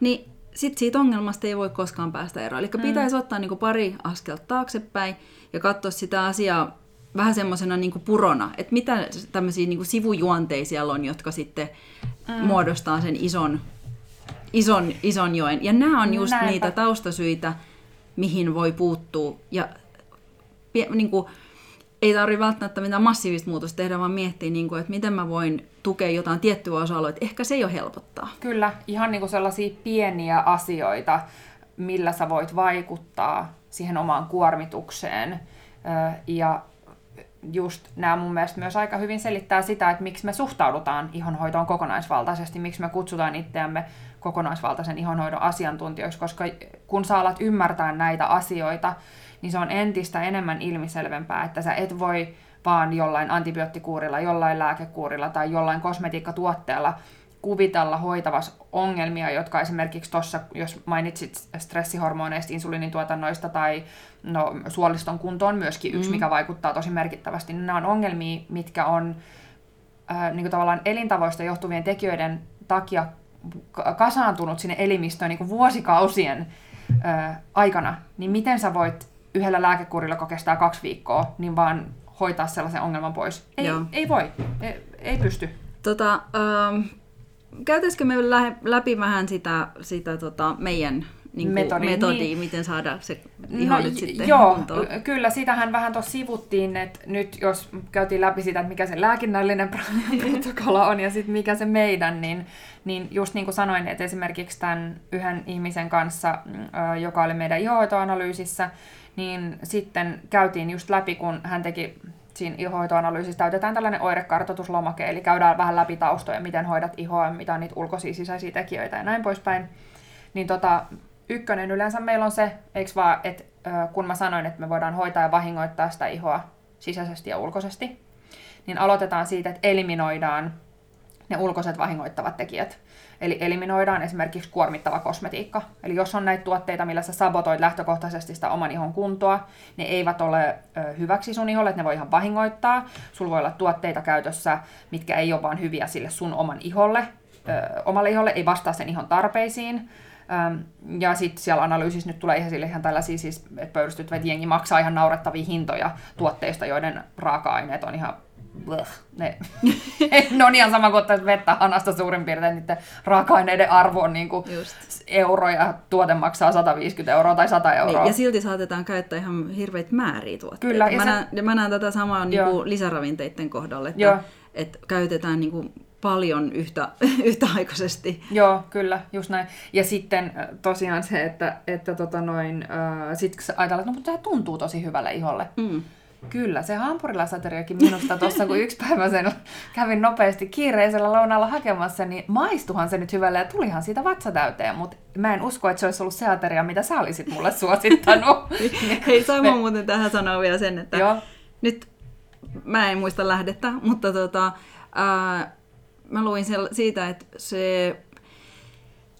niin sit siitä ongelmasta ei voi koskaan päästä eroon. Eli mm. pitäisi ottaa niin kuin pari askelta taaksepäin ja katsoa sitä asiaa vähän semmoisena niin purona, että mitä tämmöisiä niin sivujuonteisia on, jotka sitten mm. muodostaa sen ison ison, ison joen. Ja nämä on just Näinpä. niitä taustasyitä, mihin voi puuttua. Ja niin kuin, ei tarvitse välttämättä mitään massiivista muutosta tehdä, vaan miettiä, niin kuin, että miten mä voin tukea jotain tiettyä osa-aluetta. Ehkä se jo helpottaa. Kyllä, ihan niin kuin sellaisia pieniä asioita, millä sä voit vaikuttaa siihen omaan kuormitukseen. Ja just nämä mun mielestä myös aika hyvin selittää sitä, että miksi me suhtaudutaan ihonhoitoon kokonaisvaltaisesti, miksi me kutsutaan itseämme kokonaisvaltaisen ihonhoidon asiantuntijoiksi, koska kun sä alat ymmärtää näitä asioita, niin se on entistä enemmän ilmiselvempää, että sä et voi vaan jollain antibioottikuurilla, jollain lääkekuurilla tai jollain kosmetiikkatuotteella kuvitella hoitavas ongelmia, jotka esimerkiksi tuossa, jos mainitsit stressihormoneista, insuliinituotannoista tai no, suoliston kunto on myöskin yksi, mm. mikä vaikuttaa tosi merkittävästi, niin nämä on ongelmia, mitkä on äh, niin kuin tavallaan elintavoista johtuvien tekijöiden takia kasaantunut sinne elimistöön niin kuin vuosikausien ö, aikana, niin miten sä voit yhdellä lääkekurilla, joka kestää kaksi viikkoa, niin vaan hoitaa sellaisen ongelman pois? Ei, ei voi, ei, ei pysty. Tota, ähm, käytäisikö me läpi vähän sitä, sitä tota, meidän niin metodi, metodi niin. miten saada se iho no, nyt sitten Joo, kuntoon. kyllä, sitähän vähän tuossa sivuttiin, että nyt jos käytiin läpi sitä, että mikä se lääkinnällinen protokolla on ja sitten mikä se meidän, niin, niin just niin kuin sanoin, että esimerkiksi tämän yhden ihmisen kanssa, joka oli meidän ihohoitoanalyysissä, niin sitten käytiin just läpi, kun hän teki siinä ihohoitoanalyysissä täytetään tällainen oirekartoituslomake, eli käydään vähän läpi taustoja, miten hoidat ihoa, mitä on niitä ulkoisia sisäisiä tekijöitä ja näin poispäin. Niin tota, ykkönen yleensä meillä on se, eikö vaan, että kun mä sanoin, että me voidaan hoitaa ja vahingoittaa sitä ihoa sisäisesti ja ulkoisesti, niin aloitetaan siitä, että eliminoidaan ne ulkoiset vahingoittavat tekijät. Eli eliminoidaan esimerkiksi kuormittava kosmetiikka. Eli jos on näitä tuotteita, millä sä sabotoit lähtökohtaisesti sitä oman ihon kuntoa, ne eivät ole hyväksi sun iholle, että ne voi ihan vahingoittaa. Sulla voi olla tuotteita käytössä, mitkä ei ole vaan hyviä sille sun oman iholle, omalle iholle, ei vastaa sen ihon tarpeisiin ja sitten siellä analyysissä nyt tulee ihan, sille ihan tällaisia siis, että pöyristyttävät jengi maksaa ihan naurettavia hintoja tuotteista, joiden raaka-aineet on ihan bleh, ne, ne on ihan sama kuin ottaisi vettä hanasta suurin piirtein, niiden raaka-aineiden arvo on niin kuin Just. euro ja tuote maksaa 150 euroa tai 100 euroa. Niin, ja silti saatetaan käyttää ihan hirveitä määriä tuotteita. Kyllä, ja Mä, se- näen, mä näen tätä samaa niin kuin lisäravinteiden kohdalla, että, Joo. että käytetään niin kuin paljon yhtä, yhtäaikaisesti. Joo, kyllä, just näin. Ja sitten äh, tosiaan se, että, että tota noin, äh, sit ajatellaan, että no, mutta tämä tuntuu tosi hyvälle iholle. Mm. Kyllä, se hampurilasateriakin minusta tuossa, kun yksi päivä sen kävin nopeasti kiireisellä lounaalla hakemassa, niin maistuhan se nyt hyvälle ja tulihan siitä vatsa täyteen, mutta mä en usko, että se olisi ollut se ateria, mitä sä olisit mulle suosittanut. Hei, Saimo Me- muuten tähän sanoa vielä sen, että Joo. nyt mä en muista lähdettä, mutta tota, ää, mä luin siitä, että se,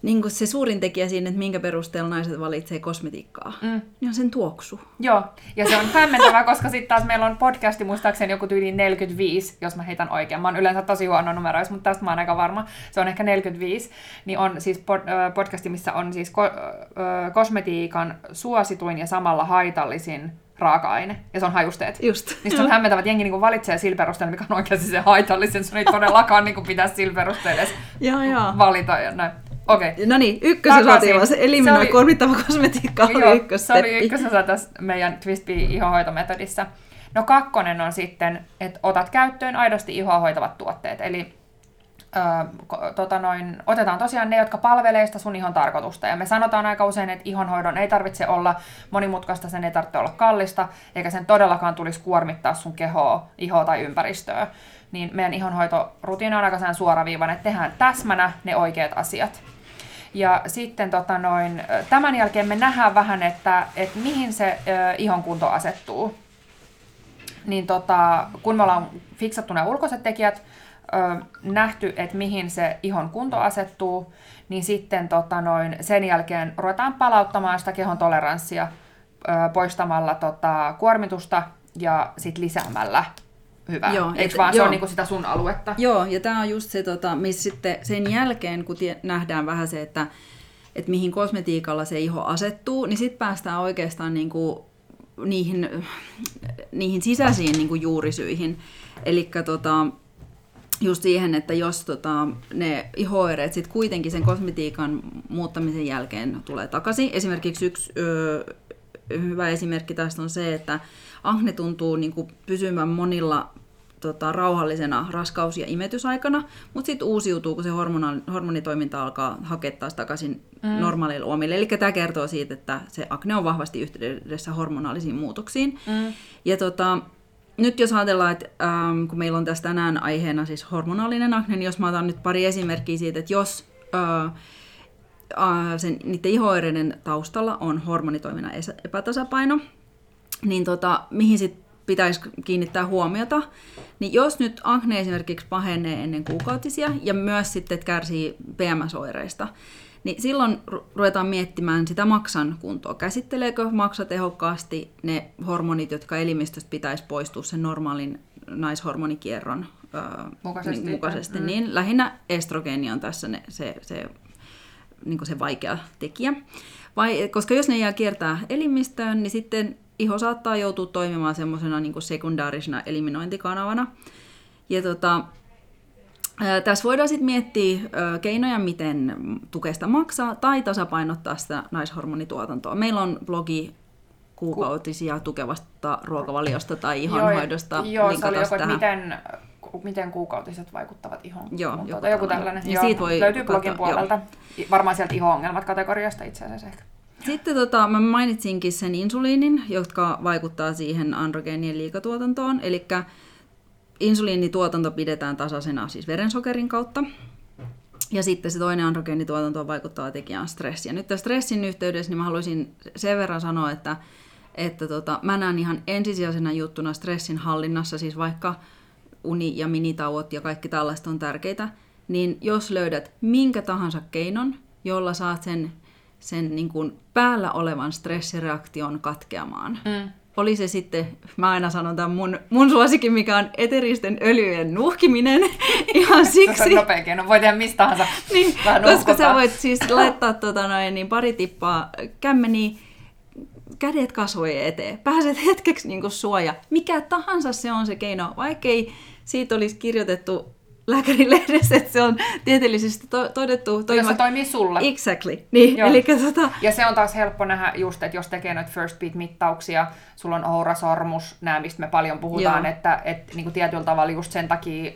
niin se suurin tekijä siinä, että minkä perusteella naiset valitsee kosmetiikkaa, Mm. niin on sen tuoksu. Joo, ja se on hämmentävää, koska sitten taas meillä on podcasti muistaakseni joku tyyli 45, jos mä heitän oikein. Mä oon yleensä tosi huono numeroissa, mutta tästä mä oon aika varma. Se on ehkä 45. Niin on siis pod, podcasti, missä on siis ko, kosmetiikan suosituin ja samalla haitallisin raaka-aine, ja se on hajusteet. Just. Niin se on hämmentävä, että jengi niinku valitsee sillä perusteella, mikä on oikeasti se haitallisen. Sun ei todellakaan niinku pitäisi sillä perusteella edes Joo, joo. valita. Ja näin. Okei. Okay. No niin, ykkösen Takaisin. sotilas, Se eliminoi oli- kuormittava kosmetiikka oli Joo, se oli ykkösessä tässä meidän Twistbee ihohoitometodissa. No kakkonen on sitten, että otat käyttöön aidosti ihoa hoitavat tuotteet. Eli ö, tota noin, otetaan tosiaan ne, jotka palvelee sitä sun ihon tarkoitusta. Ja me sanotaan aika usein, että ihonhoidon ei tarvitse olla monimutkaista, sen ei tarvitse olla kallista, eikä sen todellakaan tulisi kuormittaa sun kehoa, ihoa tai ympäristöä. Niin meidän ihonhoitorutiini on aika suoraviivainen, että tehdään täsmänä ne oikeat asiat. Ja sitten tota noin, tämän jälkeen me nähdään vähän, että, että mihin se ö, ihon kunto asettuu. Niin tota, kun me ollaan fiksattu nämä ulkoiset tekijät, ö, nähty, että mihin se ihon kunto asettuu, niin sitten tota noin, sen jälkeen ruvetaan palauttamaan sitä kehon toleranssia ö, poistamalla tota, kuormitusta ja sitten lisäämällä hyvää. Joo, Eikö et- vaan se joo. on niinku sitä sun aluetta? Joo, ja tämä on just se, tota, missä sitten sen jälkeen, kun tie, nähdään vähän se, että, että mihin kosmetiikalla se iho asettuu, niin sitten päästään oikeastaan niinku niihin, niihin sisäisiin niinku juurisyihin. Eli tota, just siihen, että jos tota, ne ihoireet sitten kuitenkin sen kosmetiikan muuttamisen jälkeen tulee takaisin. Esimerkiksi yksi ö, hyvä esimerkki tästä on se, että akne tuntuu niin kuin pysyvän monilla tota, rauhallisena raskaus- ja imetysaikana, mutta sitten uusiutuu, kun se hormona- hormonitoiminta alkaa hakea taas takaisin mm. normaalille uomille. Eli tämä kertoo siitä, että se akne on vahvasti yhteydessä hormonaalisiin muutoksiin. Mm. Ja tota, nyt jos ajatellaan, että ähm, kun meillä on tässä tänään aiheena siis hormonaalinen akne, niin jos mä otan nyt pari esimerkkiä siitä, että jos äh, äh, sen, niiden ihoireiden taustalla on hormonitoiminnan epätasapaino, niin tota, mihin sit pitäisi kiinnittää huomiota, niin jos nyt akne esimerkiksi pahenee ennen kuukautisia ja myös sitten kärsii PMS-oireista, niin silloin ru- ruvetaan miettimään sitä maksan kuntoa. Käsitteleekö maksa tehokkaasti ne hormonit, jotka elimistöstä pitäisi poistua sen normaalin naishormonikierron öö, Mukaisesti. Niin, mukaisesti Mm. niin lähinnä estrogeeni on tässä ne, se, se, niin se vaikea tekijä. Vai, koska jos ne jää kiertää elimistöön, niin sitten iho saattaa joutua toimimaan semmoisena niin sekundaarisena eliminointikanavana. Ja tota, tässä voidaan sitten miettiä keinoja, miten tukea sitä maksaa tai tasapainottaa sitä naishormonituotantoa. Meillä on blogi kuukautisia tukevasta ruokavaliosta tai ihonhoidosta. Joo, joo se oli joku, tähän. miten, miten kuukautiset vaikuttavat ihon Joo, joku joku tällainen. Ja Joo, siitä voi löytyy blogin puolelta. Varmaan sieltä iho-ongelmat kategoriasta itse asiassa ehkä. Sitten tota, mä mainitsinkin sen insuliinin, jotka vaikuttaa siihen androgeenien liikatuotantoon. Eli insuliinituotanto pidetään tasaisena siis verensokerin kautta. Ja sitten se toinen androgeenituotantoon vaikuttava tekijä on stressi. Ja nyt tämän stressin yhteydessä niin mä haluaisin sen verran sanoa, että, että tota, mä näen ihan ensisijaisena juttuna stressin hallinnassa, siis vaikka uni- ja minitauot ja kaikki tällaista on tärkeitä, niin jos löydät minkä tahansa keinon, jolla saat sen, sen niin kuin päällä olevan stressireaktion katkeamaan. Mm. Oli se sitten, mä aina sanon tämän mun, mun suosikin, mikä on eteristen öljyjen nuhkiminen, ihan Se siksi. on nopea keino. Voi tehdä mistä tahansa. Niin, Vähän koska sä voit siis laittaa tota noin, niin pari tippaa kämmeniä, kädet kasvojen eteen. Pääset hetkeksi niin kuin suoja. Mikä tahansa se on se keino, vaikkei siitä olisi kirjoitettu lääkärilehdessä, että se on tieteellisesti to- todettu. Toima... se toimii sulle. Exactly. Niin, eli tota... Ja se on taas helppo nähdä just, että jos tekee noita first beat-mittauksia, sulla on aurasormus, nämä mistä me paljon puhutaan, Joo. että, että niin kuin tietyllä tavalla just sen takia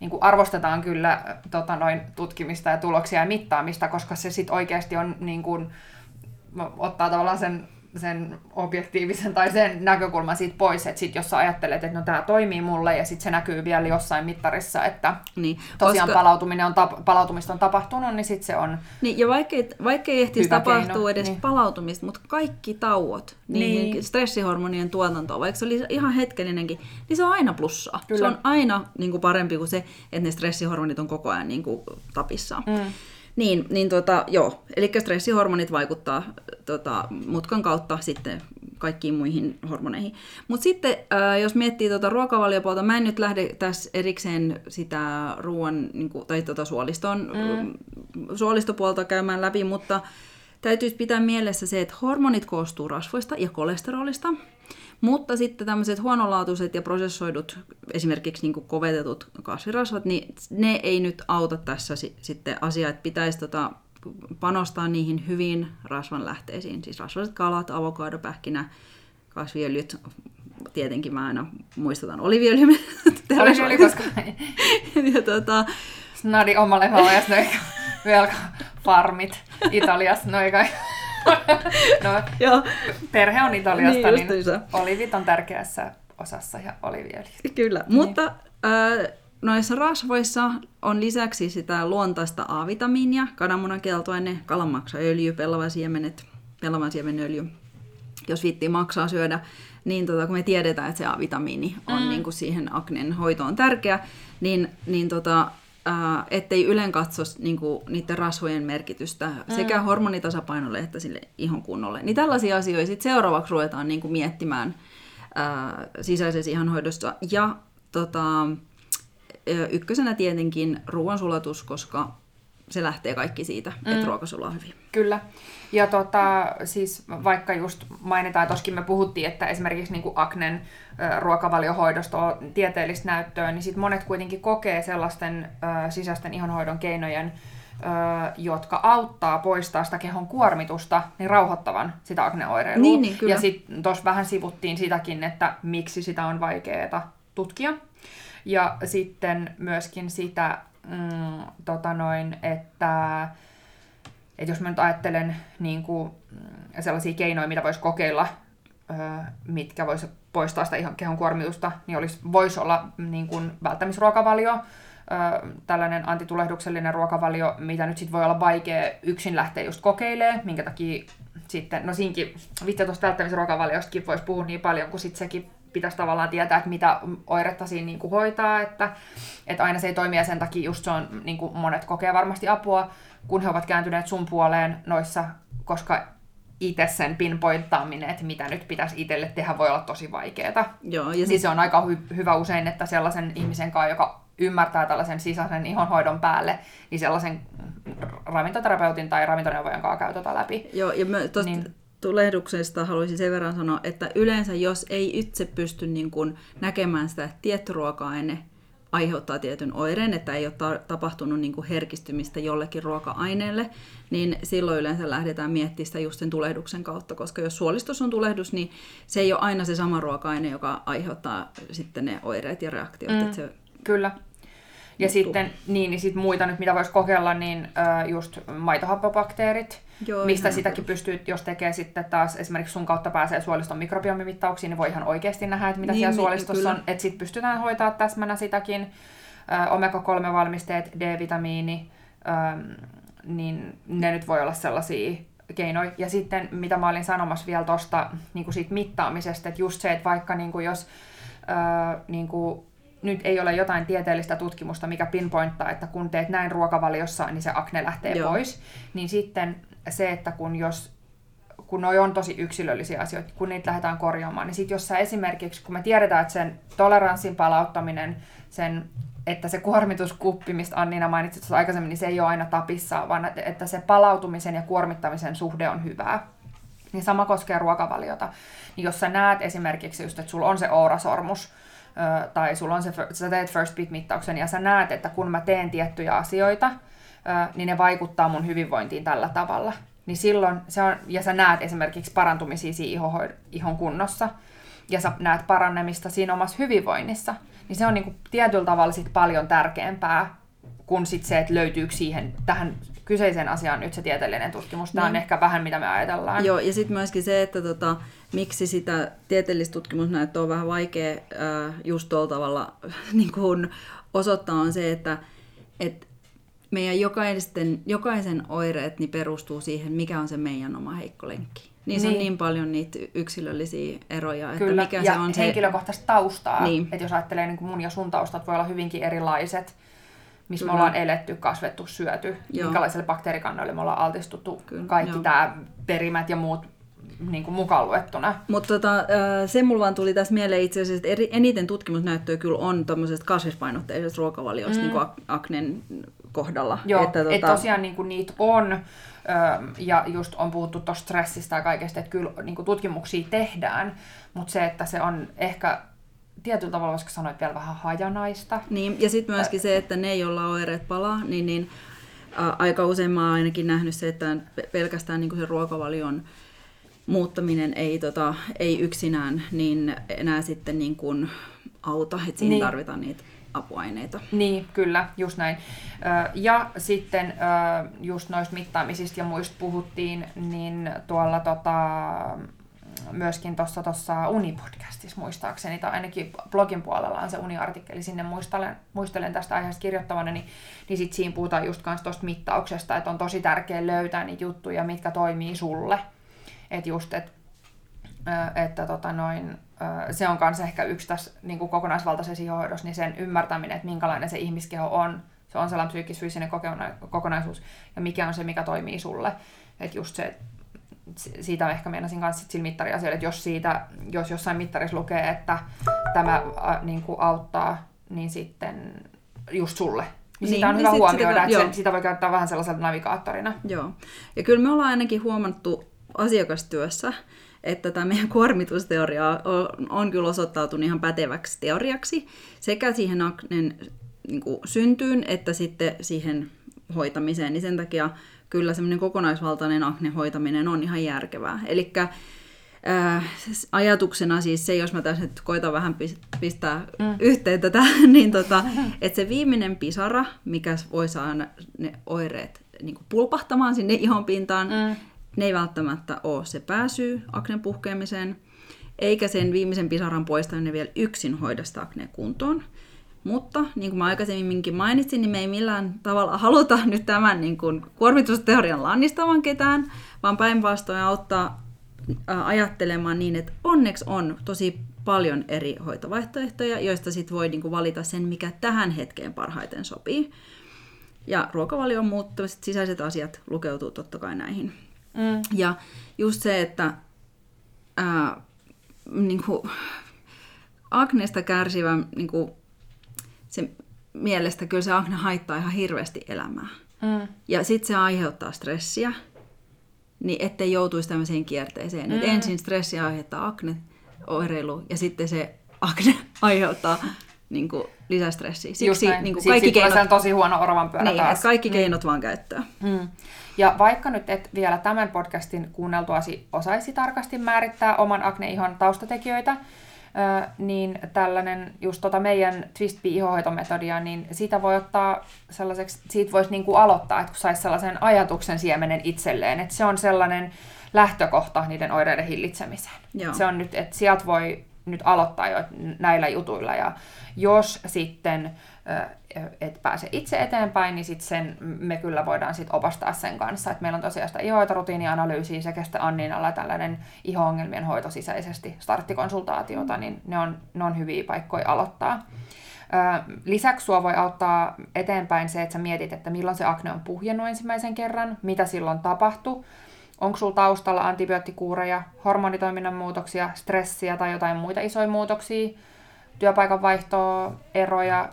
niin kuin arvostetaan kyllä tota, noin tutkimista ja tuloksia ja mittaamista, koska se sitten oikeasti on niin kuin, ottaa tavallaan sen sen objektiivisen tai sen näkökulman siitä pois, että sit jos sä ajattelet, että no tämä toimii mulle ja sitten se näkyy vielä jossain mittarissa, että niin, tosiaan koska... palautuminen on tap- palautumista on tapahtunut, niin sitten se on Niin, ja vaikkei, vaikkei ehtisi tapahtua keino, edes niin. palautumista, mutta kaikki tauot, niin, niin. stressihormonien tuotantoa, vaikka se oli ihan hetkellinenkin, niin se on aina plussaa. Kyllä. Se on aina niin kuin parempi kuin se, että ne stressihormonit on koko ajan niin kuin tapissaan. Mm. Niin, niin tota, joo. Eli stressihormonit vaikuttaa tota, mutkan kautta sitten kaikkiin muihin hormoneihin. Mutta sitten, äh, jos miettii tota ruokavaliopuolta, mä en nyt lähde tässä erikseen sitä ruoan niin kuin, tai tota suoliston, mm. suolistopuolta käymään läpi, mutta täytyisi pitää mielessä se, että hormonit koostuu rasvoista ja kolesterolista. Mutta sitten tämmöiset huonolaatuiset ja prosessoidut, esimerkiksi niin kuin kovetetut kasvirasvat, niin ne ei nyt auta tässä si- sitten asiaa, että pitäisi tota panostaa niihin hyviin rasvanlähteisiin, siis rasvaiset kalat, avokado, pähkinä, kasviöljyt, tietenkin mä aina muistutan oliviöljy. Oliviöljy, koska... ja tota... Snadi omalle ja velka farmit Italiassa, noin kai. No, Joo. perhe on Italiasta, niin, niin olivit on tärkeässä osassa ja oliviöljy. Kyllä, niin. mutta äh, noissa rasvoissa on lisäksi sitä luontaista A-vitamiinia, kananmunan keltoaine, kalanmaksaöljy, pellavan pellavansiemenen jos viittii maksaa syödä, niin tota, kun me tiedetään, että se A-vitamiini on mm. niin kuin siihen aknen hoitoon tärkeä, niin, niin tota, äh, ettei ylen katso niin kuin, niiden rasvojen merkitystä mm. sekä hormonitasapainolle että sille ihon kunnolle. Niin tällaisia asioita sit seuraavaksi ruvetaan niin kuin, miettimään äh, sisäisessä ihonhoidossa. Ja tota, ykkösenä tietenkin ruoansulatus, koska se lähtee kaikki siitä, mm. että ruoka sulaa hyvin. Kyllä. Ja tota, siis vaikka just mainitaan, toskin me puhuttiin, että esimerkiksi niin Aknen ruokavaliohoidosta on tieteellistä näyttöä, niin sit monet kuitenkin kokee sellaisten ö, sisäisten ihonhoidon keinojen, ö, jotka auttaa poistaa sitä kehon kuormitusta, niin rauhoittavan sitä akneoireilua. Niin, niin, kyllä. Ja sitten tuossa vähän sivuttiin sitäkin, että miksi sitä on vaikeaa tutkia. Ja sitten myöskin sitä, mm, tota noin, että, että jos mä nyt ajattelen niin kuin, mm, sellaisia keinoja, mitä voisi kokeilla, mitkä voisi poistaa sitä ihan kehon kuormitusta, niin olisi, voisi olla niin kuin välttämisruokavalio, tällainen antitulehduksellinen ruokavalio, mitä nyt sitten voi olla vaikea yksin lähteä just kokeilemaan, minkä takia sitten, no siinkin, vitsi tuosta välttämisruokavaliostakin voisi puhua niin paljon, kun sitten sekin pitäisi tavallaan tietää, että mitä oiretta siinä niin kuin hoitaa, että, että aina se ei toimi ja sen takia just se on, niin kuin monet kokee varmasti apua, kun he ovat kääntyneet sun puoleen noissa, koska itse sen pinpointtaaminen, että mitä nyt pitäisi itselle tehdä, voi olla tosi vaikeaa. Joo, ja siis se on aika hy- hyvä usein, että sellaisen ihmisen kanssa, joka ymmärtää tällaisen sisäisen ihonhoidon päälle, niin sellaisen ravintoterapeutin tai ravintoneuvojan kanssa käy tota läpi. Joo, ja mä tosta niin. Tulehduksesta haluaisin sen verran sanoa, että yleensä jos ei itse pysty niin kun näkemään sitä tietty ruoka-aine, aiheuttaa tietyn oireen, että ei ole ta- tapahtunut niin kuin herkistymistä jollekin ruoka-aineelle, niin silloin yleensä lähdetään miettimään sitä just sen tulehduksen kautta, koska jos suolistus on tulehdus, niin se ei ole aina se sama ruoka-aine, joka aiheuttaa sitten ne oireet ja reaktiot. Mm, että se kyllä. Ja sitten, niin, niin sit muita nyt, mitä voisi kokeilla, niin äh, just maitohappobakteerit, Joo, mistä sitäkin pystyy, jos tekee sitten taas esimerkiksi sun kautta pääsee suoliston mikrobiomimittauksiin, niin voi ihan oikeasti nähdä, että mitä niin, siellä niin, suolistossa kyllä. on. Että sitten pystytään hoitaa täsmänä sitäkin. Äh, omega-3-valmisteet, D-vitamiini, niin ne nyt voi olla sellaisia keinoja. Ja sitten, mitä mä olin sanomassa vielä tuosta niin siitä mittaamisesta, että just se, että vaikka niin kuin jos niin kuin nyt ei ole jotain tieteellistä tutkimusta, mikä pinpointtaa, että kun teet näin ruokavaliossa, niin se akne lähtee Joo. pois, niin sitten se, että kun jos kun noi on tosi yksilöllisiä asioita, kun niitä lähdetään korjaamaan, niin sitten jos sä esimerkiksi, kun me tiedetään, että sen toleranssin palauttaminen, sen, että se kuormituskuppi, mistä Annina mainitsit aikaisemmin, niin se ei ole aina tapissa, vaan että se palautumisen ja kuormittamisen suhde on hyvää. Niin sama koskee ruokavaliota. Niin jos sä näet esimerkiksi just, että sulla on se ourasormus, tai sulla on se, sä teet first beat-mittauksen ja sä näet, että kun mä teen tiettyjä asioita, niin ne vaikuttaa mun hyvinvointiin tällä tavalla. Niin silloin se on, ja sä näet esimerkiksi parantumisia siinä ihon kunnossa, ja sä näet parannemista siinä omassa hyvinvoinnissa, niin se on niinku tietyllä tavalla sit paljon tärkeämpää kuin sit se, että löytyykö siihen tähän kyseiseen asiaan nyt se tieteellinen tutkimus. Tämä niin. on ehkä vähän mitä me ajatellaan. Joo, ja sitten myöskin se, että tota, miksi sitä tieteellistä tutkimusnäyttöä on vähän vaikea äh, just tuolla tavalla niin kun osoittaa, on se, että et meidän jokaisen, jokaisen oireet niin perustuu siihen, mikä on se meidän oma heikko lenkki. Niin, niin. on niin paljon niitä yksilöllisiä eroja. Että Kyllä, mikä ja se on henkilökohtaista se... taustaa. Niin. Että jos ajattelee niin kuin mun ja sun taustat voi olla hyvinkin erilaiset, missä Kyllä. me ollaan eletty, kasvettu, syöty, Joo. minkälaiselle bakteerikannoille me ollaan altistuttu, Kyllä, kaikki tämä perimät ja muut niin kuin mukaan luettuna. Mutta tota, se mulla vaan tuli tässä mieleen itse asiassa, että eniten tutkimusnäyttöä kyllä on tuommoisesta kasvispainotteisesta ruokavaliosta mm. niin kuin aknen kohdalla. Joo, että tota... et tosiaan niin kuin niitä on, ja just on puhuttu tuosta stressistä ja kaikesta, että kyllä niin kuin tutkimuksia tehdään, mutta se, että se on ehkä tietyllä tavalla voisiko sanoa, että vielä vähän hajanaista. Niin, ja sitten myöskin se, että ne, joilla oireet palaa, niin, niin ä, aika usein mä oon ainakin nähnyt se, että pelkästään niin kuin se ruokavalion muuttaminen ei, tota, ei yksinään niin enää sitten niin kuin auta, että siihen niin. tarvitaan niitä apuaineita. Niin, kyllä, just näin. Ja sitten just noista mittaamisista ja muista puhuttiin, niin tuolla tota, myöskin tuossa tossa Unipodcastissa muistaakseni, tai ainakin blogin puolella on se Uni-artikkeli, sinne muistelen, muistelen tästä aiheesta kirjoittavana, niin, niin sit siinä puhutaan just kans tuosta mittauksesta, että on tosi tärkeää löytää niitä juttuja, mitkä toimii sulle. Että just, että että tota noin, se on myös ehkä yksi tässä niin kuin kokonaisvaltaisessa ihohoidossa, niin sen ymmärtäminen, että minkälainen se ihmiskeho on, se on sellainen psyykkis-fyysinen kokonaisuus, ja mikä on se, mikä toimii sulle. Että just se, siitä ehkä meinasin kanssa sillä mittariasioilla, että jos, siitä, jos jossain mittarissa lukee, että tämä ä, niin kuin auttaa, niin sitten just sulle. Niin, niin sitä on niin hyvä sit, huomioida, sitä, että sen, sitä voi käyttää vähän sellaisena navigaattorina. Joo. Ja kyllä me ollaan ainakin huomattu asiakastyössä, että tämä meidän kuormitusteoria on, on kyllä osoittautunut ihan päteväksi teoriaksi sekä siihen aknen niin kuin syntyyn että sitten siihen hoitamiseen, niin sen takia kyllä semmoinen kokonaisvaltainen akne hoitaminen on ihan järkevää. Eli äh, ajatuksena siis se, jos mä tässä nyt koitan vähän pistää mm. yhteen tätä, niin tota, että se viimeinen pisara, mikä voi saada ne oireet niin pulpahtamaan sinne ihon pintaan, mm. Ne ei välttämättä ole se pääsyy aknen puhkeamiseen, eikä sen viimeisen pisaran poistaminen vielä yksin hoida sitä akneen kuntoon. Mutta niin kuin mä aikaisemminkin mainitsin, niin me ei millään tavalla haluta nyt tämän niin kuin kuormitusteorian lannistavan ketään, vaan päinvastoin auttaa ajattelemaan niin, että onneksi on tosi paljon eri hoitovaihtoehtoja, joista sit voi niin kuin valita sen, mikä tähän hetkeen parhaiten sopii. Ja ruokavalion muuttumiset, sisäiset asiat lukeutuu totta kai näihin. Mm. Ja just se, että ää, niin kuin, Agnesta kärsivä niin kuin, se mielestä kyllä se akne haittaa ihan hirveästi elämää. Mm. Ja sitten se aiheuttaa stressiä, niin ettei joutuisi tämmöiseen kierteeseen. Mm. Et ensin stressi aiheuttaa akne, oireilu, ja sitten se akne aiheuttaa niin kuin, lisästressiä. Siksi niin kuin, kaikki keinot... tosi huono oravan pyörä niin, taas. kaikki niin. keinot vaan käyttää. Mm. Ja vaikka nyt et vielä tämän podcastin kuunneltuasi osaisi tarkasti määrittää oman akneihon taustatekijöitä, niin tällainen just tota meidän twist ihohoitometodia, niin siitä voi ottaa sellaiseksi, siitä voisi niin kuin aloittaa, että kun saisi sellaisen ajatuksen siemenen itselleen, että se on sellainen lähtökohta niiden oireiden hillitsemiseen. Joo. Se on nyt, että sieltä voi nyt aloittaa jo näillä jutuilla ja jos sitten et pääse itse eteenpäin, niin sit sen me kyllä voidaan sit opastaa sen kanssa. Et meillä on tosiaan sitä ihohoitorutiinianalyysiä sekä sitten Anninalla tällainen iho-ongelmien hoito sisäisesti starttikonsultaatiota, niin ne on, ne on hyviä paikkoja aloittaa. Lisäksi sua voi auttaa eteenpäin se, että sä mietit, että milloin se akne on puhjennut ensimmäisen kerran, mitä silloin tapahtui, onko sulla taustalla antibioottikuureja, hormonitoiminnan muutoksia, stressiä tai jotain muita isoja muutoksia, työpaikan vaihtoa, eroja,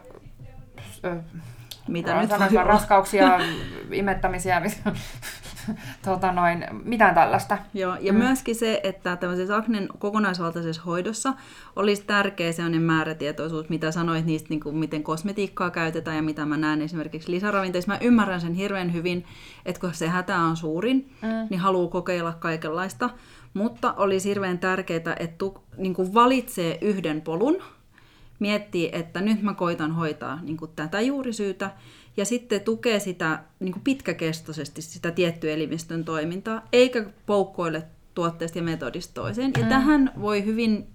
mitä nyt voi raskauksia, imettämisiä, tota noin, mitään tällaista. Joo, ja mm. myöskin se, että tämmöisessä aknen kokonaisvaltaisessa hoidossa olisi tärkeä sellainen määrätietoisuus, mitä sanoit niistä, niin kuin miten kosmetiikkaa käytetään ja mitä mä näen esimerkiksi lisäravinteissa. Mä ymmärrän sen hirveän hyvin, että kun se hätä on suurin, mm. niin haluaa kokeilla kaikenlaista. Mutta olisi hirveän tärkeää, että tu, niin kuin valitsee yhden polun, miettii, että nyt mä koitan hoitaa niin kuin tätä juurisyytä, ja sitten tukee sitä niin kuin pitkäkestoisesti sitä tiettyä elimistön toimintaa, eikä poukkoile tuotteesta ja metodista toiseen. Ja mm. tähän voi hyvin,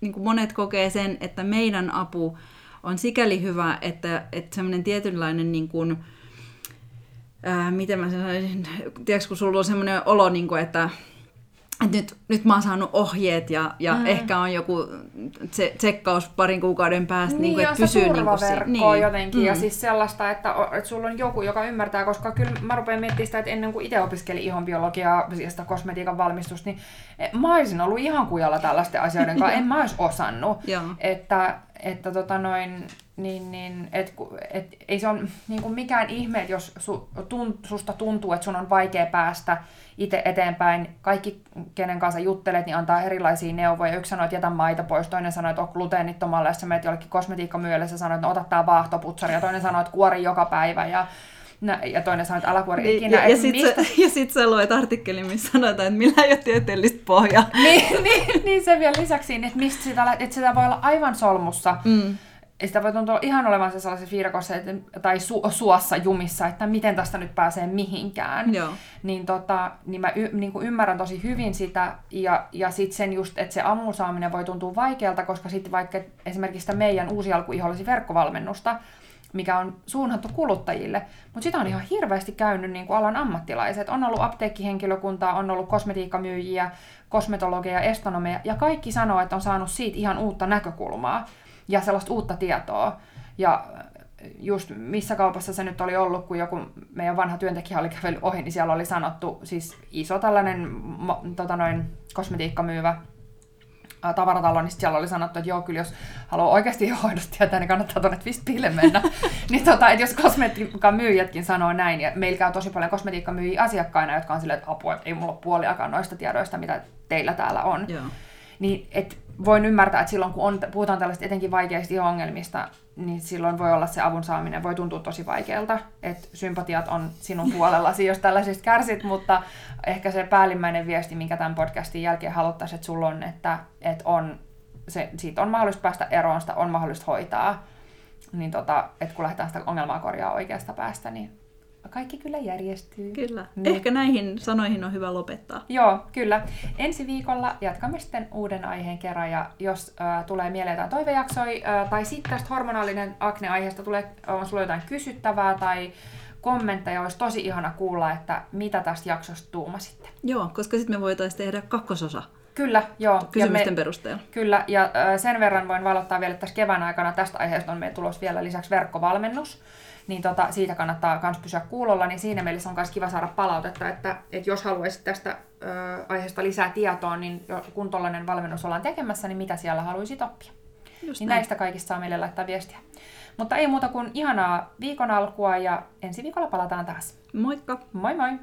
niin kuin monet kokee sen, että meidän apu on sikäli hyvä, että, että semmoinen tietynlainen niin kuin, ää, miten mä sanoisin, tiedätkö, kun sulla on semmoinen olo, niin kuin, että että nyt, nyt mä oon saanut ohjeet ja, ja mm. ehkä on joku tsekkaus parin kuukauden päästä, niin, niin että pysyy niin kuin se, niin. jotenkin mm. ja siis sellaista, että, että sulla on joku, joka ymmärtää, koska kyllä mä rupean miettimään sitä, että ennen kuin itse opiskelin ihonbiologiaa ja sitä kosmetiikan valmistusta, niin eh, mä olisin ollut ihan kujalla tällaisten asioiden kanssa, en mä olisi osannut. että, että tota noin, niin, niin et, et, ei se ole niin mikään ihme, jos su, tun, susta tuntuu, että sun on vaikea päästä itse eteenpäin, kaikki, kenen kanssa juttelet, niin antaa erilaisia neuvoja. Yksi sanoo, että jätä maita pois, toinen sanoo, että on gluteenittomalle, jos sä menet jollekin kosmetiikkamyölle, sä sanoo, että no, ota tää vaahtoputsari, ja toinen sanoo, että kuori joka päivä, ja ja toinen sanoo, että älä kuori niin, ikinä. Ja, ja sitten sä, sit sä luet artikkelin, missä sanotaan, että millä ei ole tieteellistä pohjaa. niin, niin, niin, se vielä lisäksi, että, mistä sitä, että sitä voi olla aivan solmussa. Mm ja sitä voi tuntua ihan olevansa sellaisen viirakossa tai su- suossa jumissa, että miten tästä nyt pääsee mihinkään. Joo. Niin, tota, niin mä y- niin kuin ymmärrän tosi hyvin sitä, ja, ja sitten sen just, että se aamun saaminen voi tuntua vaikealta, koska sitten vaikka esimerkiksi sitä meidän uusi alkuihollisi verkkovalmennusta, mikä on suunnattu kuluttajille, mutta sitä on ihan hirveästi käynyt niin kuin alan ammattilaiset. On ollut apteekkihenkilökuntaa, on ollut kosmetiikkamyyjiä, kosmetologeja, estonomeja, ja kaikki sanoo, että on saanut siitä ihan uutta näkökulmaa ja sellaista uutta tietoa. Ja just missä kaupassa se nyt oli ollut, kun joku meidän vanha työntekijä oli kävellyt ohi, niin siellä oli sanottu, siis iso tällainen tota noin, kosmetiikkamyyvä tavaratalo, niin siellä oli sanottu, että joo, kyllä jos haluaa oikeasti hoidosta tietää, niin kannattaa tuonne Twistpille mennä. niin tota, että jos kosmetiikan myyjätkin sanoo näin, ja meillä käy tosi paljon kosmetiikkamyyjiä asiakkaina, jotka on silleen, että apua, että ei mulla ole puoliakaan noista tiedoista, mitä teillä täällä on. Joo. Niin, et voin ymmärtää, että silloin kun on, puhutaan tällaista etenkin vaikeista ongelmista, niin silloin voi olla se avun saaminen, voi tuntua tosi vaikealta, että sympatiat on sinun puolellasi, jos tällaisista kärsit, mutta ehkä se päällimmäinen viesti, minkä tämän podcastin jälkeen haluttaisiin, että sulla on, että, että on, se, siitä on mahdollista päästä eroon, sitä on mahdollista hoitaa, niin tota, että kun lähdetään sitä ongelmaa korjaa oikeasta päästä, niin kaikki kyllä järjestyy. Kyllä. Niin. Ehkä näihin sanoihin on hyvä lopettaa. Joo, kyllä. Ensi viikolla jatkamme sitten uuden aiheen kerran, ja jos äh, tulee mieleen jotain toivejaksoja, äh, tai sitten tästä hormonaalinen akne-aiheesta tulee, on sulla jotain kysyttävää tai kommentteja, olisi tosi ihana kuulla, että mitä tästä jaksosta tuumasitte. Joo, koska sitten me voitaisiin tehdä kakkososa. Kyllä, joo. Kysymysten me, perusteella. Kyllä, ja sen verran voin valottaa vielä, että tässä kevään aikana tästä aiheesta on meidän tulos vielä lisäksi verkkovalmennus niin tota, siitä kannattaa myös pysyä kuulolla, niin siinä mielessä on myös kiva saada palautetta, että, että jos haluaisit tästä ö, aiheesta lisää tietoa, niin kun tuollainen valmennus ollaan tekemässä, niin mitä siellä haluaisit oppia. Just niin näin. näistä kaikista saa meille laittaa viestiä. Mutta ei muuta kuin ihanaa viikon alkua ja ensi viikolla palataan taas. Moikka! Moi moi!